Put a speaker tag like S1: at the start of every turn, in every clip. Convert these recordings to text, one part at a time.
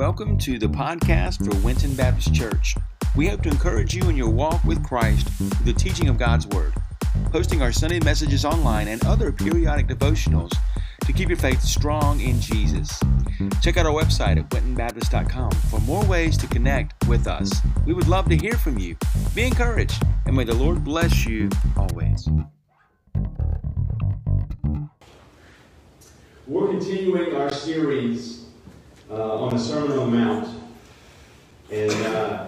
S1: Welcome to the podcast for Winton Baptist Church. We hope to encourage you in your walk with Christ through the teaching of God's Word, posting our Sunday messages online and other periodic devotionals to keep your faith strong in Jesus. Check out our website at wintonbaptist.com for more ways to connect with us. We would love to hear from you. Be encouraged, and may the Lord bless you always.
S2: We're continuing our series uh, on the Sermon on the Mount. And, uh,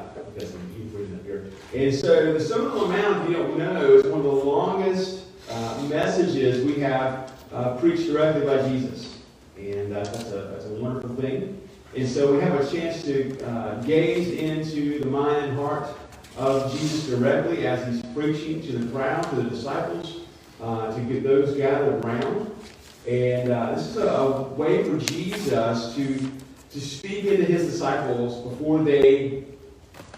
S2: and so the Sermon on the Mount, if you don't know, is one of the longest uh, messages we have uh, preached directly by Jesus. And uh, that's, a, that's a wonderful thing. And so we have a chance to uh, gaze into the mind and heart of Jesus directly as he's preaching to the crowd, to the disciples, to get those gathered around. And uh, this is a, a, way for Jesus to to speak into his disciples before they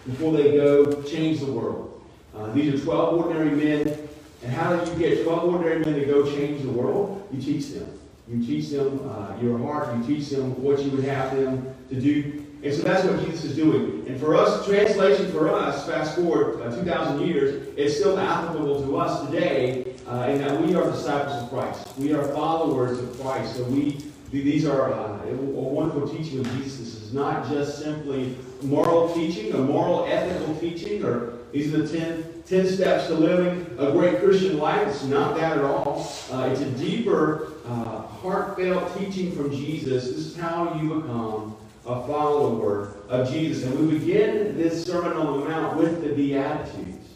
S2: before they go change the world. Uh, these are 12 ordinary men. And how do you get 12 ordinary men to go change the world? You teach them. You teach them uh, your heart. You teach them what you would have them to do. And so that's what Jesus is doing. And for us, translation for us, fast forward uh, 2,000 years, is still applicable to us today uh, in that we are disciples of Christ. We are followers of Christ. So we these are uh, a wonderful teaching of Jesus. This is not just simply moral teaching, or moral ethical teaching, or these are the 10, 10 steps to living a great Christian life. It's not that at all. Uh, it's a deeper, uh, heartfelt teaching from Jesus. This is how you become a follower of Jesus. And we begin this Sermon on the Mount with the Beatitudes.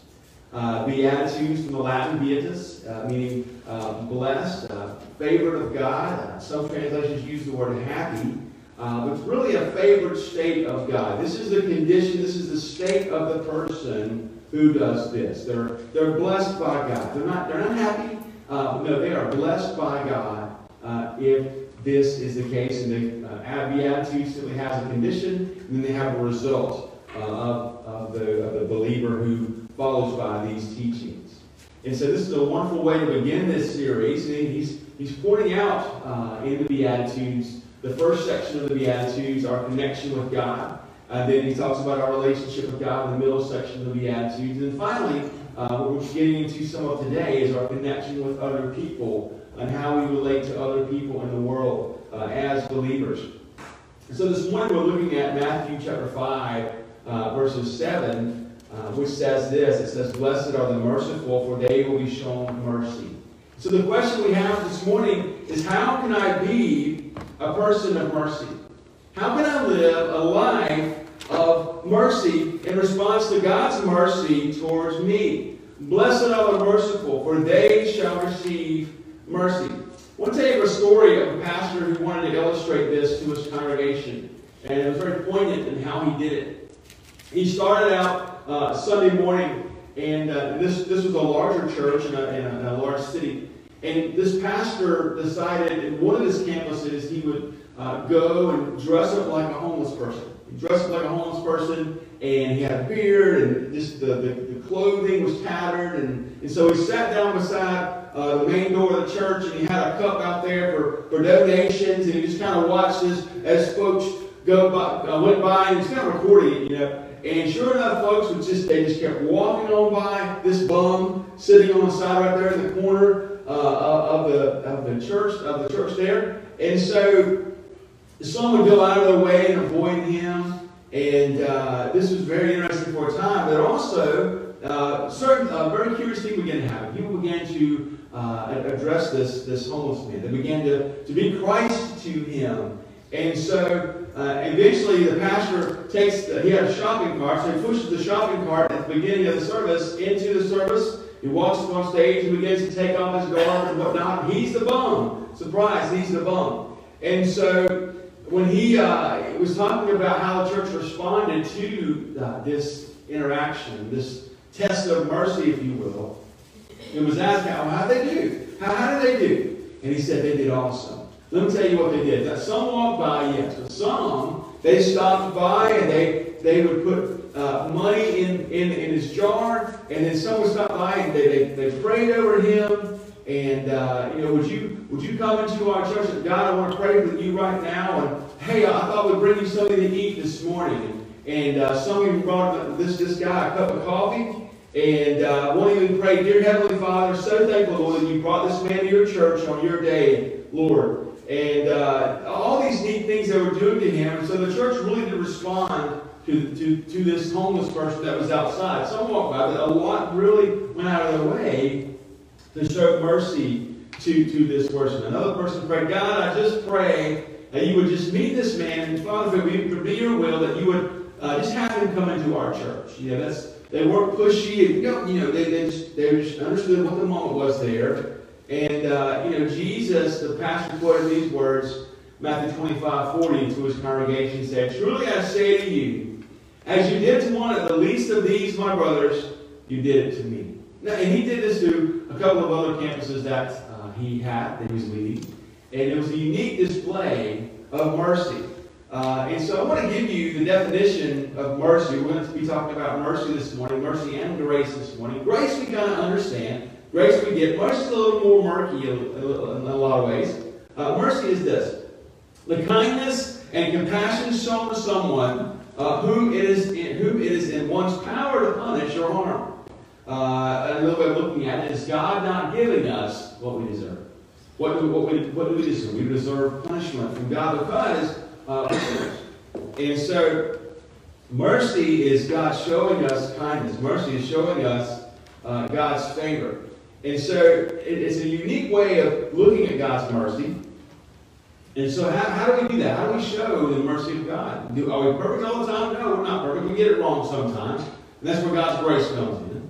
S2: Uh, Beatitudes from the Latin beatus, uh, meaning uh, blessed, uh, favored of God. Uh, some translations use the word happy, uh, but it's really a favored state of God. This is the condition, this is the state of the person who does this. They're, they're blessed by God. They're not, they're not happy, no, they are blessed by God if this is the case. And the uh, Beatitudes simply has a condition, and then they have a result of, of, the, of the believer who follows by these teachings. And so this is a wonderful way to begin this series. And he's, he's pointing out uh, in the Beatitudes, the first section of the Beatitudes, our connection with God. And then he talks about our relationship with God in the middle section of the Beatitudes. And finally, uh, what we're getting into some of today is our connection with other people and how we relate to other people in the world uh, as believers. So this morning we're looking at Matthew chapter 5, uh, verses 7 uh, which says this it says, Blessed are the merciful, for they will be shown mercy. So the question we have this morning is how can I be a person of mercy? How can I live a life of mercy in response to God's mercy towards me? Blessed are the merciful, for they shall receive mercy. I want to tell you a story of a pastor who wanted to illustrate this to his congregation. And it was very poignant in how he did it. He started out uh, Sunday morning, and uh, this, this was a larger church in a, in, a, in a, large city. And this pastor decided in one of his campuses he would uh, go and dress up like a homeless person. He dressed up like a homeless person, and he had a beard, and just the, the, the clothing was tattered. And, and so he sat down beside uh, the main door of the church, and he had a cup out there for, for donations, and he just kind of watched as, as folks go by, uh, went by, and he's kind of recording it, you know. And sure enough, folks would just they just kept walking on by this bum sitting on the side right there in the corner uh, of the of the church of the church there. And so some would go out of their way and avoid him. And uh, this was very interesting for a time. But also, uh, certain uh, very curious thing began to happen. People began to uh, address this this homeless man. They began to to be Christ to him. And so uh, eventually, the pastor takes, he had a shopping cart, so he pushes the shopping cart at the beginning of the service into the service. He walks up on stage and begins to take off his garb and whatnot. He's the bum. Surprise, he's the bum. And so, when he uh, was talking about how the church responded to uh, this interaction, this test of mercy, if you will, it was asked, how, did they do? How, how did they do? And he said they did awesome. Let me tell you what they did. Some walked by, yes, but some, they stopped by and they, they would put uh, money in, in, in his jar, and then someone stopped by and they, they, they prayed over him, And uh, you know, would you would you come into our church? And God, I want to pray with you right now. And hey, I thought we'd bring you something to eat this morning. And uh, some of you brought this this guy a cup of coffee. And uh, of you prayed, Dear Heavenly Father, so thankful, Lord, that you brought this man to your church on your day, Lord. And uh, all these neat things they were doing to him. So the church really did respond to, to, to this homeless person that was outside. Some walked by, but a lot really went out of their way to show mercy to, to this person. Another person prayed, God, I just pray that you would just meet this man. And Father, if it would be your will, that you would uh, just have him come into our church. You know, that's, they weren't pushy. And, you know, you know they, they, just, they just understood what the moment was there. And, uh, you know, Jesus, the pastor quoted these words, Matthew 25, 40, to his congregation, said, Truly I say to you, as you did to one of the least of these, my brothers, you did it to me. Now, and he did this to a couple of other campuses that uh, he had, that he was leading. And it was a unique display of mercy. Uh, and so I want to give you the definition of mercy. We're going to be talking about mercy this morning, mercy and grace this morning. Grace we kind of understand. Grace we get. Mercy is a little more murky in a lot of ways. Uh, mercy is this. The kindness and compassion shown to someone uh, whom, it is in, whom it is in one's power to punish or harm. Uh, another way of looking at it is God not giving us what we deserve. What do, what, we, what do we deserve? We deserve punishment from God because uh, and so mercy is God showing us kindness. Mercy is showing us uh, God's favor. And so it's a unique way of looking at God's mercy. And so how, how do we do that? How do we show the mercy of God? Do, are we perfect all the time? No, we're not perfect. We get it wrong sometimes. And that's where God's grace comes in.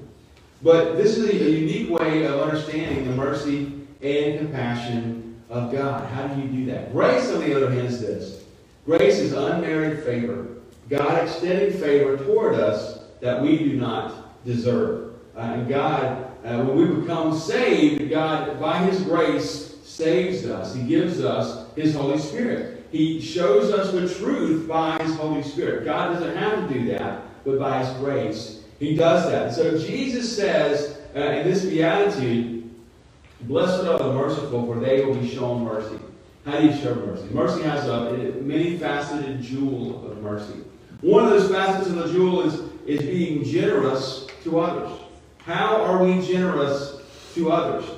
S2: But this is a, a unique way of understanding the mercy and compassion of God. How do you do that? Grace, on the other hand, is this. Grace is unmerited favor. God extending favor toward us that we do not deserve. Uh, and God uh, when we become saved, God, by His grace, saves us. He gives us His Holy Spirit. He shows us the truth by His Holy Spirit. God doesn't have to do that, but by His grace, He does that. So Jesus says uh, in this beatitude, Blessed are the merciful, for they will be shown mercy. How do you show mercy? Mercy has a many faceted jewel of mercy. One of those facets of the jewel is, is being generous to others. How are we generous to others?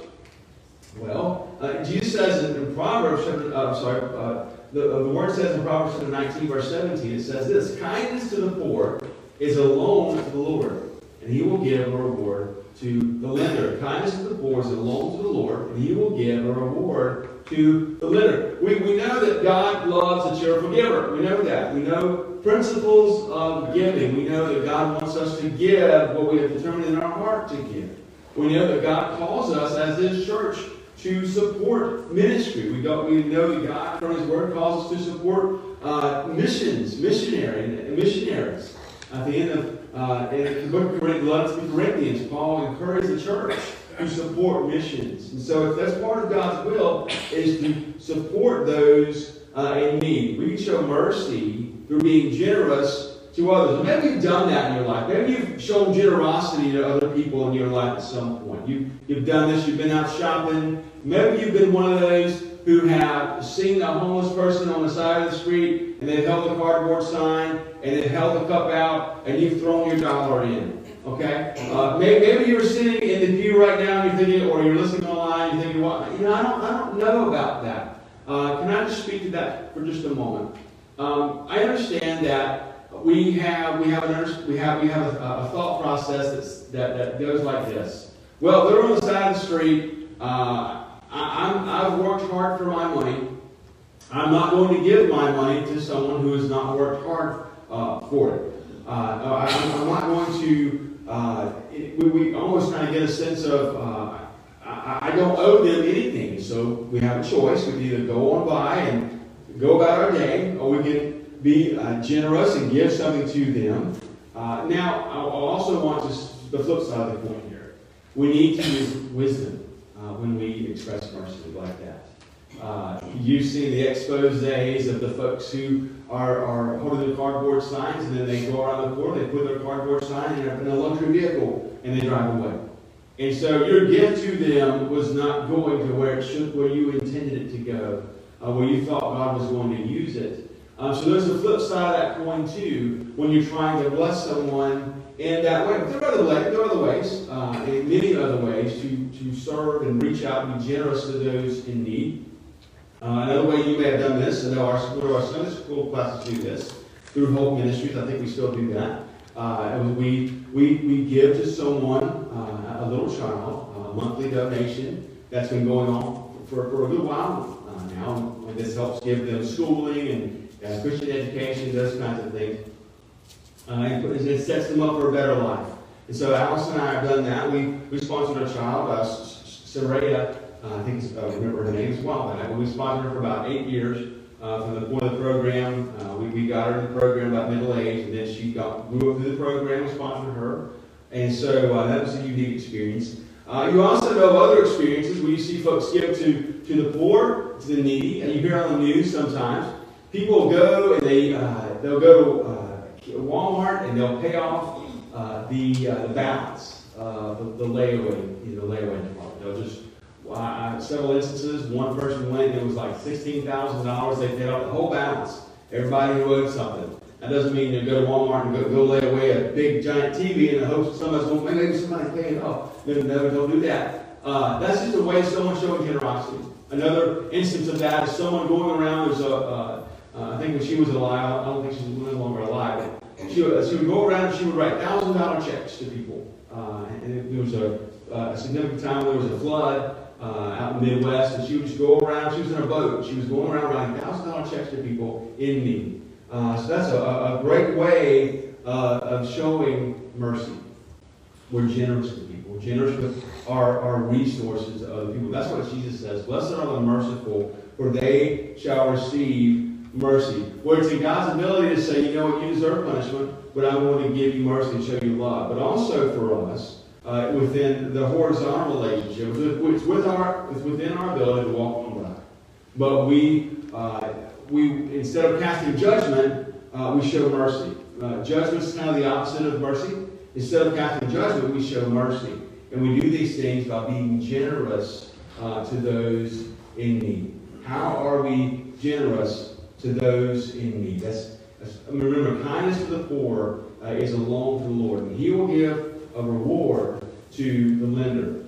S2: Well, uh, Jesus says in, in Proverbs, uh, sorry, uh, the, uh, the word says in Proverbs 19, verse 17, it says this Kindness to the poor is a loan to the Lord, and he will give a reward to the lender. Kindness to the poor is a loan to the Lord, and he will give a reward to the lender. We, we know that God loves a cheerful giver. We know that. We know principles of giving. We know that God wants us to give what we have determined in our heart to give. We know that God calls us as His church to support ministry. We, got, we know that God, from His Word, calls us to support uh, missions, missionary, missionaries. At the end of uh, in the book of Corinthians, Paul encouraged the church to support missions. And so if that's part of God's will, is to support those uh, in need. We can show mercy through being generous to others. Maybe you've done that in your life. Maybe you've shown generosity to other people in your life at some point. You, you've done this, you've been out shopping. Maybe you've been one of those who have seen a homeless person on the side of the street and they've held a cardboard sign and they've held a cup out and you've thrown your dollar in. Okay? Uh, maybe, maybe, you're sitting in the pew right now and you're thinking, or you're listening online, you're thinking, well, you know, I don't, I don't know about that. Uh, can I just speak to that for just a moment? Um, I understand that we have we have an we have we have a, a thought process that that goes like this. Well, they're on the side of the street. Uh, I, have worked hard for my money. I'm not going to give my money to someone who has not worked hard uh, for it. Uh, I, am not going to. Uh, it, we, we, almost kind of get a sense of uh, I, I don't owe them anything. So we have a choice. We can either go on by and go about our day, or we can be uh, generous and give something to them. Uh, now, I also want to, the flip side of the coin here. We need to use wisdom uh, when we express mercy like that. Uh, you've seen the exposes of the folks who are, are holding their cardboard signs and then they go around the corner, they put their cardboard sign in a luxury vehicle and they drive away. And so your gift to them was not going to where it should, where you intended it to go, uh, where you thought God was going to use it. Um, so there's a flip side of that coin too, when you're trying to bless someone in that way. But there are other ways, there are other ways, uh, and many other ways to, to serve and reach out and be generous to those in need. Uh, another way you may have done this, I know our, of our Sunday school classes do this, through Hope Ministries, I think we still do that. Uh, we, we, we give to someone, uh, a little child, a monthly donation that's been going on for, for a good while uh, now. And this helps give them schooling and Christian education, those kinds of things. Uh, it sets them up for a better life. And so Alice and I have done that. We, we sponsored a child, uh, Saraya, uh, I think I uh, remember her name as well. We sponsored her for about eight years uh, from the point of the program. Uh, we, we got her in the program about middle age, and then she got grew up through the program. We sponsored her, and so uh, that was a unique experience. Uh, you also know other experiences where you see folks give to, to the poor, to the needy, and you hear on the news sometimes. People will go and they uh, they'll go to uh, Walmart and they'll pay off the the balance, the, the layaway, the layaway department. They'll just uh, several instances. One person went, it was like $16,000. They paid off the whole balance. Everybody who owed something. That doesn't mean you go to Walmart and go, go lay away a big giant TV in the hopes that somebody's going, maybe somebody pay it off. No, no, don't do that. Uh, that's just a way of someone showing generosity. Another instance of that is someone going around. There's a, uh, uh, I think when she was alive, I don't think she's no longer alive, but she would, she would go around and she would write thousand dollar checks to people. Uh, and there was a, a significant time when there was a flood, uh, out in the Midwest, and she would just go around. She was in a boat. She was going around writing thousand dollar checks to people in need. Uh, so that's a, a great way uh, of showing mercy. We're generous to people. We're generous with our, our resources to other people. That's what Jesus says. Blessed are the merciful, for they shall receive mercy. Where it's in God's ability to say, you know what, you deserve punishment, but I want to give you mercy and show you love. But also for us, uh, within the horizontal relationship. It's, with our, it's within our ability to walk on water. But we, uh, we instead of casting judgment, uh, we show mercy. Uh, judgment is kind of the opposite of mercy. Instead of casting judgment, we show mercy. And we do these things by being generous uh, to those in need. How are we generous to those in need? That's, that's remember, kindness to the poor uh, is a loan to the Lord. And He will give a reward to the lender.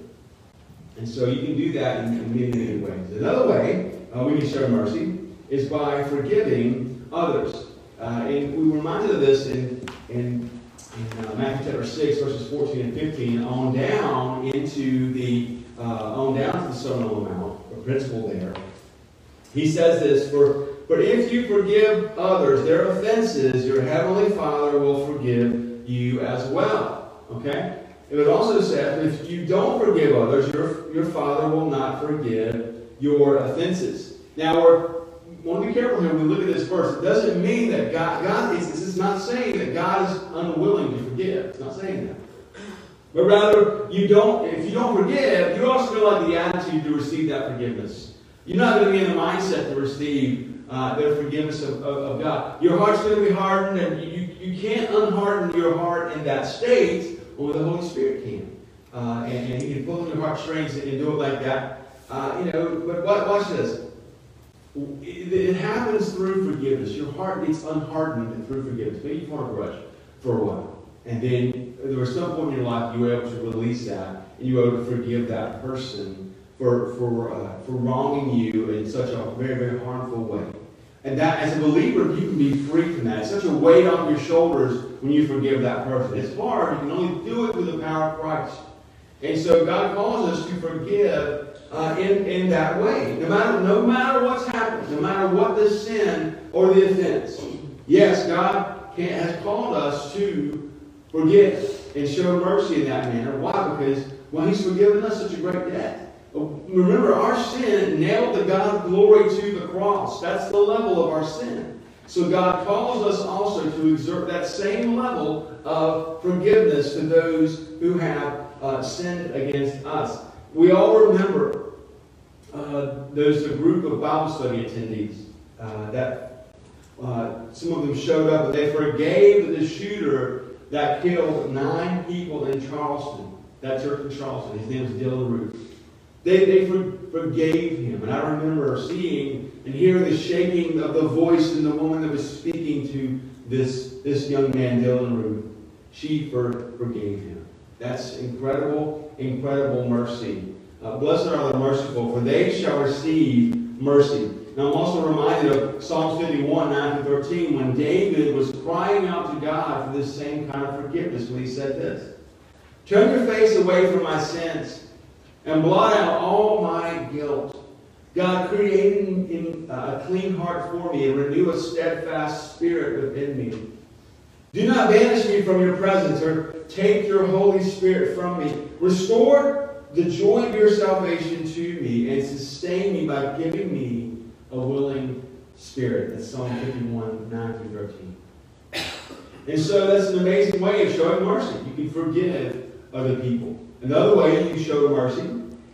S2: And so you can do that in, in many, many ways. Another way uh, we can show mercy is by forgiving others. Uh, and we were reminded of this in, in, in uh, Matthew chapter 6, verses 14 and 15, on down into the, uh, on down to the Sermon on the Mount, the principle there. He says this, for, for if you forgive others their offenses, your heavenly Father will forgive you as well. Okay? It also says, if you don't forgive others, your, your Father will not forgive your offenses. Now, we're want to be careful here when we look at this verse. It doesn't mean that God, God is, this is not saying that God is unwilling to forgive. It's not saying that. But rather, you don't, if you don't forgive, you also feel like the attitude to receive that forgiveness. You're not going to be in the mindset to receive uh, forgiveness of, of, of, God. Your heart's going to be hardened, and you, you can't unharden your heart in that state only the Holy Spirit can. Uh, and, and, He can pull on your heartstrings and, and do it like that. Uh, you know, but watch this. It, it, happens through forgiveness. Your heart gets unhardened through forgiveness. Maybe you form a grudge for a while. And then there was some point in your life you were able to release that and you were able to forgive that person for, for, uh, for wronging you in such a very, very harmful way. And that, as a believer, you can be free from that. It's such a weight off your shoulders when you forgive that person. It's hard. You can only do it through the power of Christ. And so God calls us to forgive uh, in, in that way. No matter, no matter what's happened, no matter what the sin or the offense. Yes, God can, has called us to forgive and show mercy in that manner. Why? Because, well, He's forgiven us such a great debt. Remember, our sin nailed the God of glory to the cross. That's the level of our sin. So God calls us also to exert that same level of forgiveness to those who have uh, sinned against us. We all remember uh, there's a group of Bible study attendees uh, that uh, some of them showed up and they forgave the shooter that killed nine people in Charleston that church in Charleston. His name was Dylann Roof. They, they for, forgave him. And I remember seeing and hearing the shaking of the voice in the woman that was speaking to this, this young man, Dylann Roof. She for, forgave him. That's incredible, incredible mercy. Uh, blessed are the merciful, for they shall receive mercy. Now I'm also reminded of Psalms 51, 9 to 13, when David was crying out to God for this same kind of forgiveness when he said this. Turn your face away from my sins and blot out all my guilt. God, create in, uh, a clean heart for me and renew a steadfast spirit within me. Do not banish me from your presence or take your Holy Spirit from me. Restore the joy of your salvation to me and sustain me by giving me a willing spirit. That's Psalm 51, 9 through 13. And so that's an amazing way of showing mercy. You can forgive other people. Another way you show mercy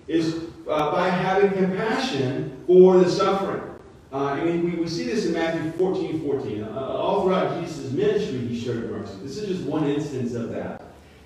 S2: is uh, by having compassion for the suffering. Uh, and we, we see this in Matthew 14, 14. Uh, all throughout Jesus' ministry, he showed mercy. This is just one instance of that.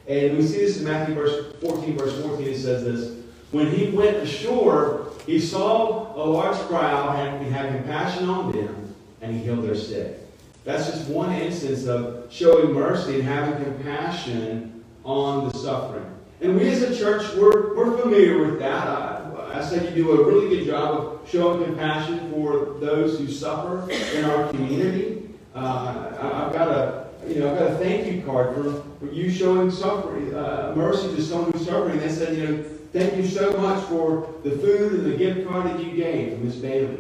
S2: And we see this in Matthew verse 14, verse 14. It says this. When he went ashore, he saw a large crowd and he had compassion on them, and he healed their sick. That's just one instance of showing mercy and having compassion on the suffering. And we as a church, we're, we're familiar with that. I, I you do a really good job of showing compassion for those who suffer in our community. Uh, I, have got a you know I've got a thank you card for, for you showing suffering uh, mercy to someone who's suffering. They said you know thank you so much for the food and the gift card that you gave, Miss Bailey.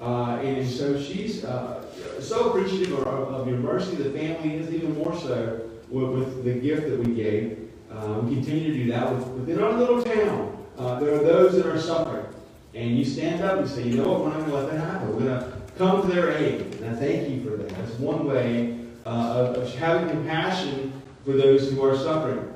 S2: Uh, and so she's uh, so appreciative of, of, your mercy. The family is even more so with, with the gift that we gave. Uh, we continue to do that with, within our little town. Uh, there are those that are suffering. And you stand up and say, you know what, we're not going to let that happen. We're going to come to their aid. And I thank you for that. That's one way uh, of, of having compassion for those who are suffering.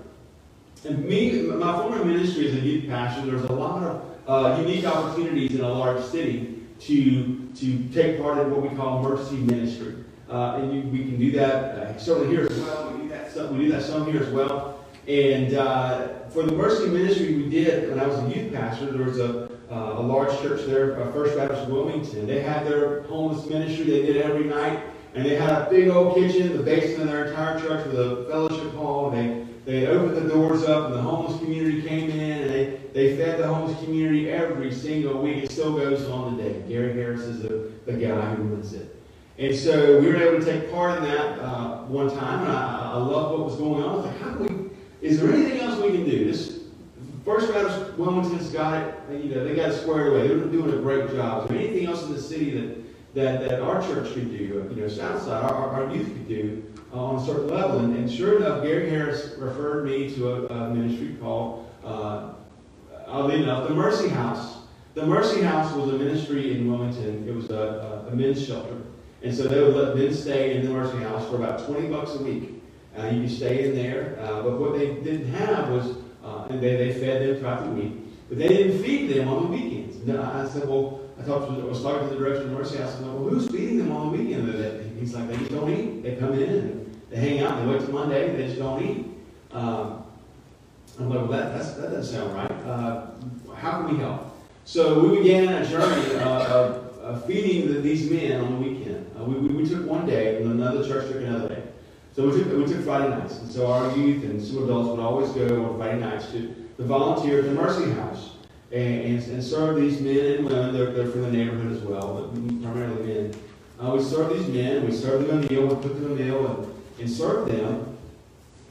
S2: And me, my former ministry as a youth pastor, there's a lot of uh, unique opportunities in a large city to, to take part in what we call mercy ministry. Uh, and you, we can do that uh, certainly here as well. We do that some, we do that some here as well. And uh, for the mercy ministry we did when I was a youth pastor, there was a, uh, a large church there, uh, First Baptist Wilmington. They had their homeless ministry. They did every night. And they had a big old kitchen, the basement of their entire church with a fellowship hall. They, they opened the doors up and the homeless community came in and they, they fed the homeless community every single week. It still goes on today. Gary Harris is the, the guy who runs it. And so we were able to take part in that uh, one time, and I, I loved what was going on. I was like, how can we is there anything else we can do? This First Baptist Wilmington's got it. You know, they got it squared away. They're doing a great job. Is there anything else in the city that that, that our church could do? You know, Southside, our, our youth could do uh, on a certain level. And, and, sure enough, Gary Harris referred me to a, a ministry called, uh, oddly enough, the Mercy House. The Mercy House was a ministry in Wilmington. It was a, a, a men's shelter. And so they would let men stay in the Mercy House for about 20 bucks a week. Uh, you can stay in there. Uh, but what they didn't have was, uh, and they, they fed them throughout the week, but they didn't feed them on the weekends. And I said, well, I talked to, I was talking to the director of Mercy. House, and I said, well, who's feeding them on the weekend? And he's like, they just don't eat. They come in they hang out. And they wait till Monday. They just don't eat. Um, I'm like, well, that, that doesn't sound right. Uh, how can we help? So we began a journey uh, of, of feeding the, these men on the weekend. Uh, we, we, we, took one day, and another church took another day. So we took, we took Friday nights. And so our youth and some adults would always go on Friday nights to, the volunteer at the Mercy House and, and, and serve these men and women. They're, they're from the neighborhood as well, but primarily men. Uh, we serve these men, we serve them a meal, we cook them a meal and, and serve them.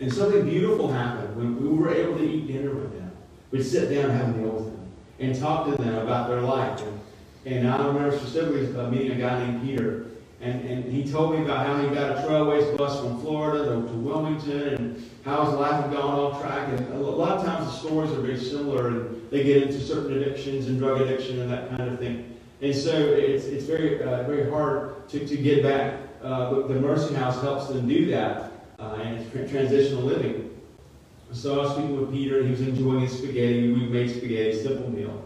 S2: And something beautiful happened when we were able to eat dinner with them. We'd sit down and have a meal with them and talk to them about their life. And, and I remember specifically uh, meeting a guy named Peter and, and he told me about how he got a trailways bus from Florida to, to Wilmington and how his life had gone off track. And a lot of times the stories are very similar and they get into certain addictions and drug addiction and that kind of thing. And so it's, it's very, uh, very hard to, to get back. Uh, but the Mercy House helps them do that uh, and it's transitional living. So I was speaking with Peter and he was enjoying his spaghetti. We made spaghetti, a simple meal.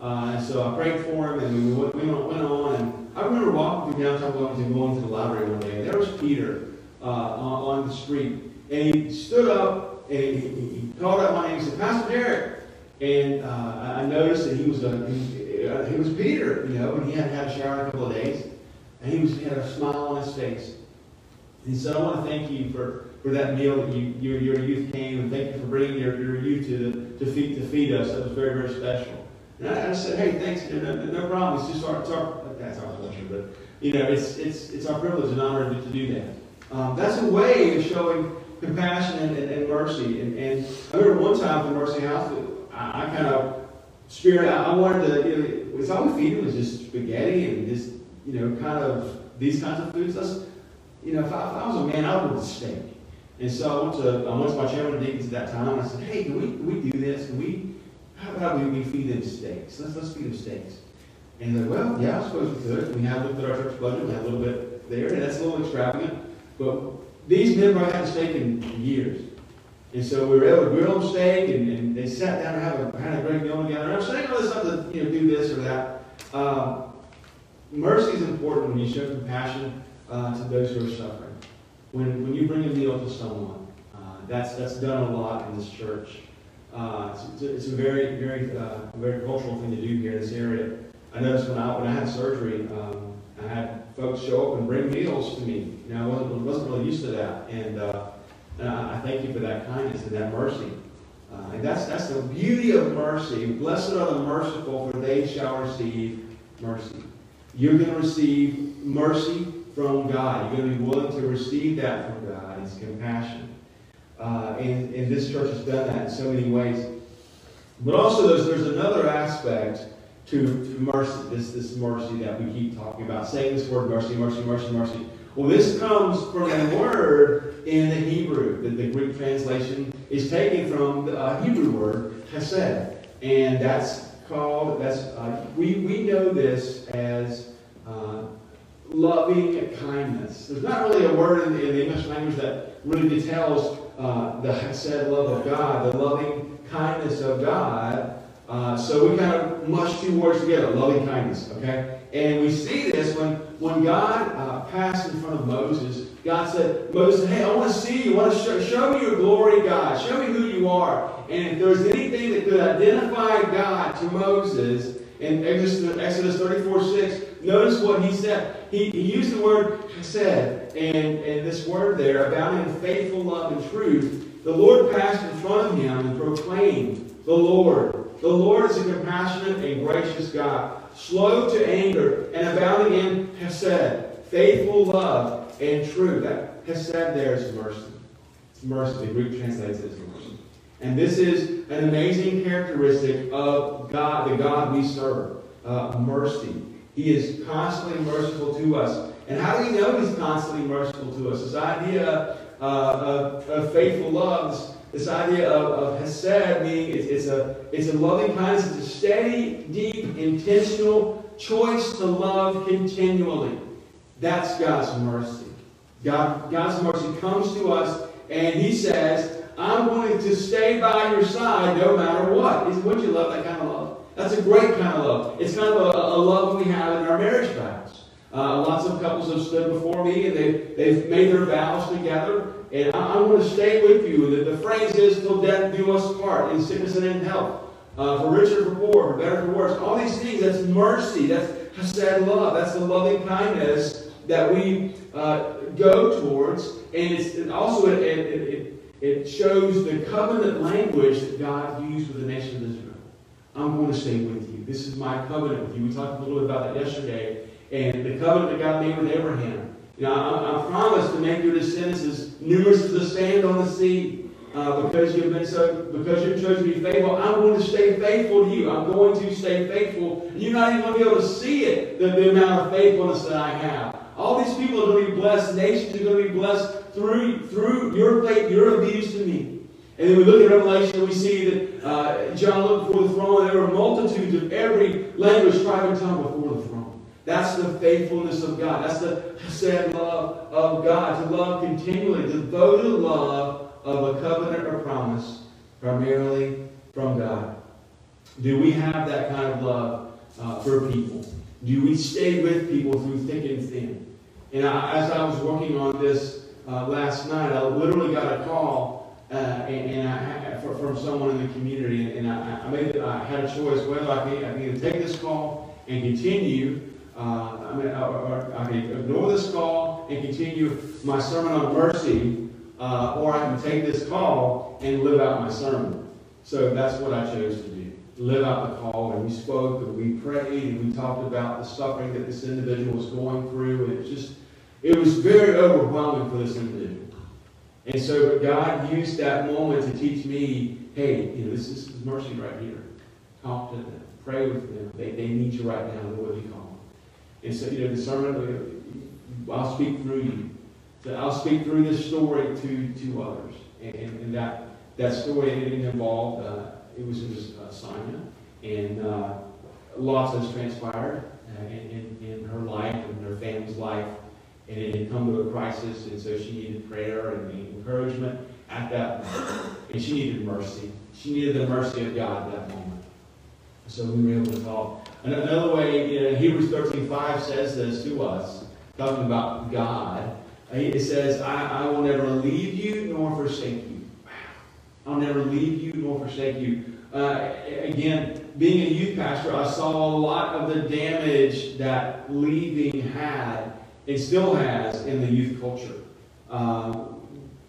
S2: Uh, and so I prayed for him and we went, we went on and I remember walking through downtown Wilmington, going to the library one day, and there was Peter uh, on, on, the street. And he stood up and he, he called out my name and said, Pastor Derek. And uh, I noticed that he was a, he, uh, he was Peter, you know, and he hadn't had a shower in a couple of days. And he, was, he had a smile on his face. And he said, I want to thank you for, for that meal that you, your, your youth came, and thank you for bringing your, your youth to, the, to, feed, to feed us. That was very, very special. And I, I said, hey, thanks, no, no problem. It's just our, it's our that's our pleasure, but you know, it's it's it's our privilege and honor to, do that. Um, that's a way of showing compassion and, and, and mercy. And, and, I remember one time at the Mercy House, I, I kind of spirit. I, I wanted to. You know, it's all we feed was just spaghetti and just you know, kind of these kinds of foods. That's, you know, if I, if I was a man, I would a steak. And so I went to I went to my chairman of deacons at that time, and I said, Hey, can we can we do this? Can we? How about we, we feed them steaks? Let's let's feed them steaks. And they're, like, well, yeah, I suppose we could. We have looked at our church budget, we have a little bit there, and that's a little extravagant. But these men probably hadn't steak in years. And so we were able to grill them steak, and, and they sat down and had a, had a great meal together. And I'm saying all this stuff to you know, do this or that. Um, mercy is important when you show compassion uh, to those who are suffering. When, when you bring a meal to someone, uh, that's, that's done a lot in this church. Uh, it's, it's, a very, very, uh, very cultural thing to do here in this area. I noticed when I when I had surgery, um, I had folks show up and bring meals to me. You know, I wasn't wasn't really used to that, and, uh, and I, thank you for that kindness and that mercy. Uh, and that's that's the beauty of mercy. Blessed are the merciful, for they shall receive mercy. You're going to receive mercy from God. You're going to be willing to receive that from God. His compassion. Uh, and, and this church has done that in so many ways. But also, there's, there's another aspect to, to mercy, this, this mercy that we keep talking about, saying this word mercy, mercy, mercy, mercy. Well, this comes from a word in the Hebrew. The, the Greek translation is taken from the uh, Hebrew word hesed. And that's called, that's uh, we, we know this as uh, loving kindness. There's not really a word in the, in the English language that really details uh, the hesed love of God, the loving kindness of God. Uh, so we kind of mush two words together, loving kindness, okay? And we see this when, when God uh, passed in front of Moses. God said, Moses, hey, I want to see you. I want to show, show me your glory, God. Show me who you are. And if there's anything that could identify God to Moses in Exodus, Exodus 34, 6, notice what he hesed. He, he used the word said, and, and this word there, abounding in faithful love and truth. The Lord passed in front of him and proclaimed, the Lord, the Lord is a compassionate and gracious God, slow to anger and abounding in hesed, faithful love and truth. That hesed there is mercy. It's mercy. The Greek translates it as mercy. And this is an amazing characteristic of God, the God we serve. Uh, mercy. He is constantly merciful to us. And how do we know He's constantly merciful to us? This idea uh, of, of faithful love, this idea of, of hesed, meaning it's, it's, a, it's a loving kindness, it's a steady, deep, intentional choice to love continually. That's God's mercy. God, God's mercy comes to us, and He says, I'm going to stay by your side no matter what. Wouldn't you love that kind of love? That's a great kind of love. It's kind of a, a love we have in our marriage vows. Uh, lots of couples have stood before me and they, they've made their vows together. And I, am going to stay with you. The, the phrase is, till death do us part, in sickness and in health. Uh, for richer, for poor, for better, for worse. All these things, that's mercy. That's hesed love. That's the loving kindness that we uh, go towards. And it's it also, it, it, it, it shows the covenant language that God used with the nation of Israel. I'm going to stay with you. This is my covenant with you. We talked a little bit about that yesterday. And the covenant that God made with Abraham. You know, I, I promise to make your descendants as numerous as the sand on the sea. Uh, because you've been so, because you've chosen to be faithful, I'm going to stay faithful to you. I'm going to stay faithful. You're not even going to be able to see it, the, the amount of faithfulness that I have. All these people are going to be blessed. Nations are going to be blessed through, through your faith, your obedience to me. And then we look at Revelation and we see that uh, John looked before the throne, and there were multitudes of every language, tribe, and tongue before the throne. That's the faithfulness of God. That's the hesed love of God. To love continually. Devoted love of a covenant or promise, primarily from God. Do we have that kind of love uh, for people? Do we stay with people through thick and thin? And I, as I was working on this uh, last night, I literally got a call uh, and, and I, from someone in the community, and I, I made I had a choice whether I could, I either take this call and continue. Uh, I mean, I can ignore this call and continue my sermon on mercy, uh, or I can take this call and live out my sermon. So that's what I chose to do. Live out the call, and we spoke, and we prayed, and we talked about the suffering that this individual was going through, and it just, it was very overwhelming for this individual. And so God used that moment to teach me, hey, you know, this is mercy right here. Talk to them. Pray with them. They, they need you right now. They're what you. And so, you know, the sermon, I'll speak through you. So I'll speak through this story to, to others. And, and that, that story it involved, uh, it was in Sonia. And uh, lots has transpired uh, in, in, in her life and her family's life and it had come to a crisis, and so she needed prayer and encouragement at that moment. And she needed mercy. She needed the mercy of God at that moment. So we were able to talk. Another way, Hebrews 13.5 says this to us, talking about God. It says, I, I will never leave you nor forsake you. Wow. I'll never leave you nor forsake you. Uh, again, being a youth pastor, I saw a lot of the damage that leaving had and still has in the youth culture. Uh,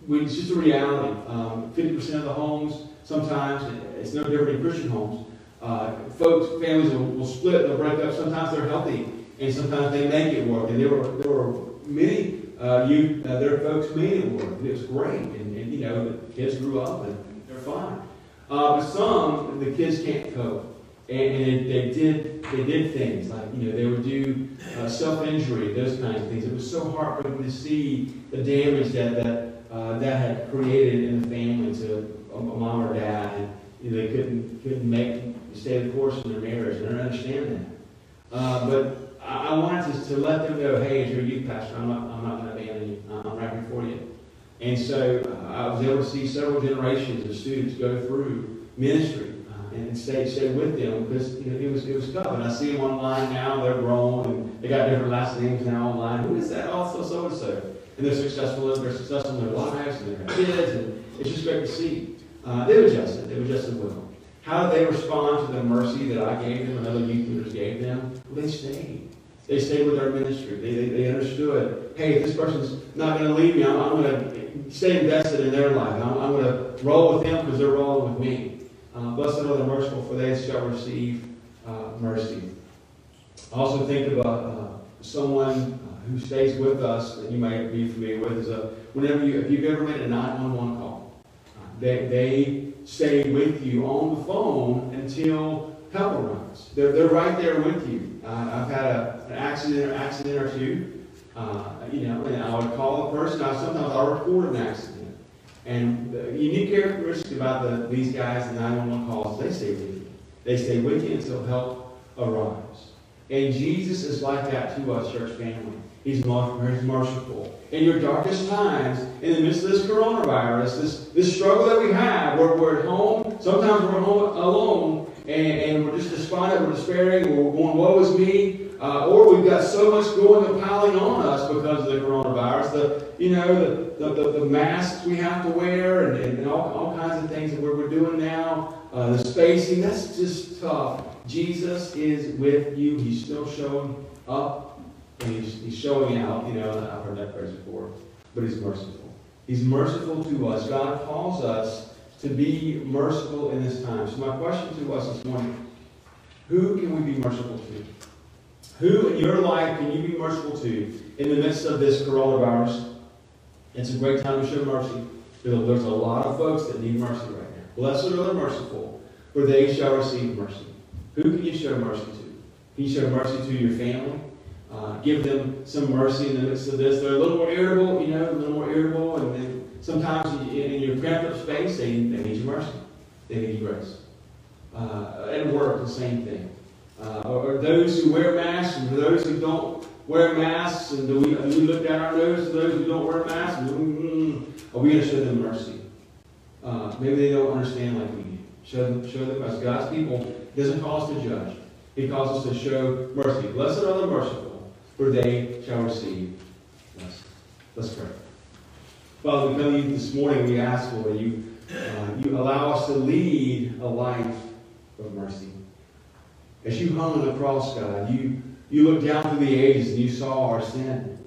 S2: it's just a reality. Um, 50% of the homes, sometimes, it's no different in Christian homes. Uh, folks, families will, will, split, they'll break up. Sometimes they're healthy, and sometimes they make it work. And there were, there were many uh, youth, uh, there are folks made it work, and it was great. And, and, you know, the kids grew up, and they're fine. Uh, but some, the kids can't cope. And, and they did they did things like you know they would do uh, self injury, those kinds of things. It was so heartbreaking to see the damage that that uh, that had created in the family to a, a mom or dad, and they couldn't couldn't make stay the course in their marriage. I understand that, uh, but I, I wanted to, to let them know, hey, as your youth pastor, I'm not I'm not going to abandon you. I'm right here for you. And so uh, I was able to see several generations of students go through ministry and stay stay with them because you know it was it was tough. And I see them online now; they're grown and they got different last names now online. Who is that? Also so and so, and they're successful. They're successful in their lives and their kids, and it's just great to see. Uh, they were adjusted. They were adjusted well. How did they respond to the mercy that I gave them and other youth leaders gave them? Well, they stayed. They stayed with our ministry. They, they, they understood, hey, if this person's not going to leave me, I'm, I'm going to stay invested in their life. I'm, I'm going to roll with them because they're rolling with me. Uh, blessed are the merciful, for they shall receive uh, mercy. Also think about uh, someone uh, who stays with us that you might be familiar with. Is a, whenever you, if you've ever made a 911 call, uh, they, they stay with you on the phone until help arrives. They're, they're right there with you. Uh, I've had a, an accident or accident or two. you know, and I would call a person. I, sometimes I'll record an accident. And the unique characteristic about the, these guys, the 911 calls, they stay with you. They stay with you until help arrives. And Jesus is like that to us, church family. He's merciful. In your darkest times, in the midst of this coronavirus, this, this struggle that we have, we're, we're at home, sometimes we're home alone, and, and we're just despondent, we're despairing, we're going, woe is me. Uh, or we've got so much going and piling on us because of the coronavirus. The, you know, the, the, the, the masks we have to wear and, and, all, all kinds of things that we're, we're doing now. Uh, the spacing, that's just tough. Jesus is with you. He's still showing up he's, he's showing out. You know, I've heard that phrase before. But he's merciful. He's merciful to us. God calls us to be merciful in this time. So my question to us this morning, who can we be merciful to? Who in your life can you be merciful to in the midst of this coronavirus? It's a great time to show mercy. There's a lot of folks that need mercy right now. Blessed are the merciful, for they shall receive mercy. Who can you show mercy to? Can you show mercy to your family? Uh, give them some mercy in the midst of this. They're a little more irritable, you know, a little more irritable, and then sometimes in your cramped up space, they, they need your mercy. They need your grace. Uh, at work, the same thing. Uh, or, those who wear masks and those who don't wear masks, and do we, we look down our nose to those who don't wear masks? Mm, are we going to show them mercy? Uh, maybe they don't understand like we do. Show them, show them as God's people. He doesn't call us to judge. He calls us to show mercy. Blessed are the merciful, for they shall receive mercy. Let's pray. Father, we come to you this morning. We ask, Lord, you Uh, you allow us to lead a life of mercy. As you hung on the cross, God, you, you looked down through the ages and you saw our sin.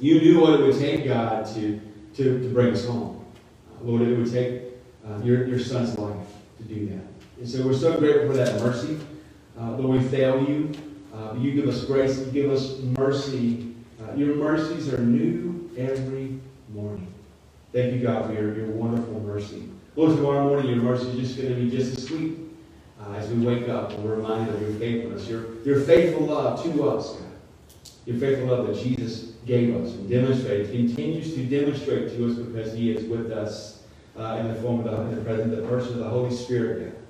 S2: You knew what it would take, God, to, to, to bring us home. Uh, Lord, it would take uh, your, your son's life to do that. And so we're so grateful for that mercy. Uh, Lord, we fail you. Uh, you give us grace. You give us mercy. Uh, your mercies are new every morning. Thank you, God, for your, your wonderful mercy. Lord, tomorrow morning your mercy is just going to be just as sweet uh, as we wake up and we're reminded of your faithfulness, your, your faithful love to us, God. Your faithful love that Jesus gave us and demonstrated, continues to demonstrate to us because he is with us uh, in the form of the, in the present, the person of the Holy Spirit, God.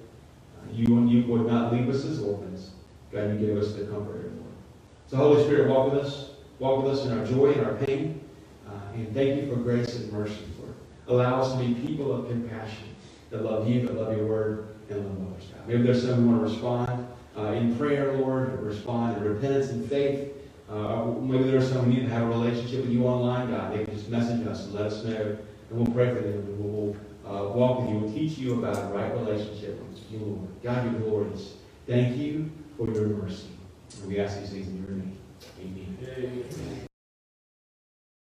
S2: Uh, you, you would not leave us as orphans. God, you give us the comforter, Lord. So, Holy Spirit, walk with us. Walk with us in our joy and our pain. Uh, and thank you for grace and mercy, Lord. Allow us to be people of compassion that love you, that love your word, and love others, God. Maybe there's some who want to respond uh, in prayer, Lord, or respond in repentance and faith. Uh, maybe there's some who need to have a relationship with you online, God. They can just message us and let us know, and we'll pray for them, and we'll uh, walk with you. We'll teach you about a right relationship with you, Lord. God, you're glorious. Thank you for your mercy. And we ask these things in your name. Amen.
S3: Amen.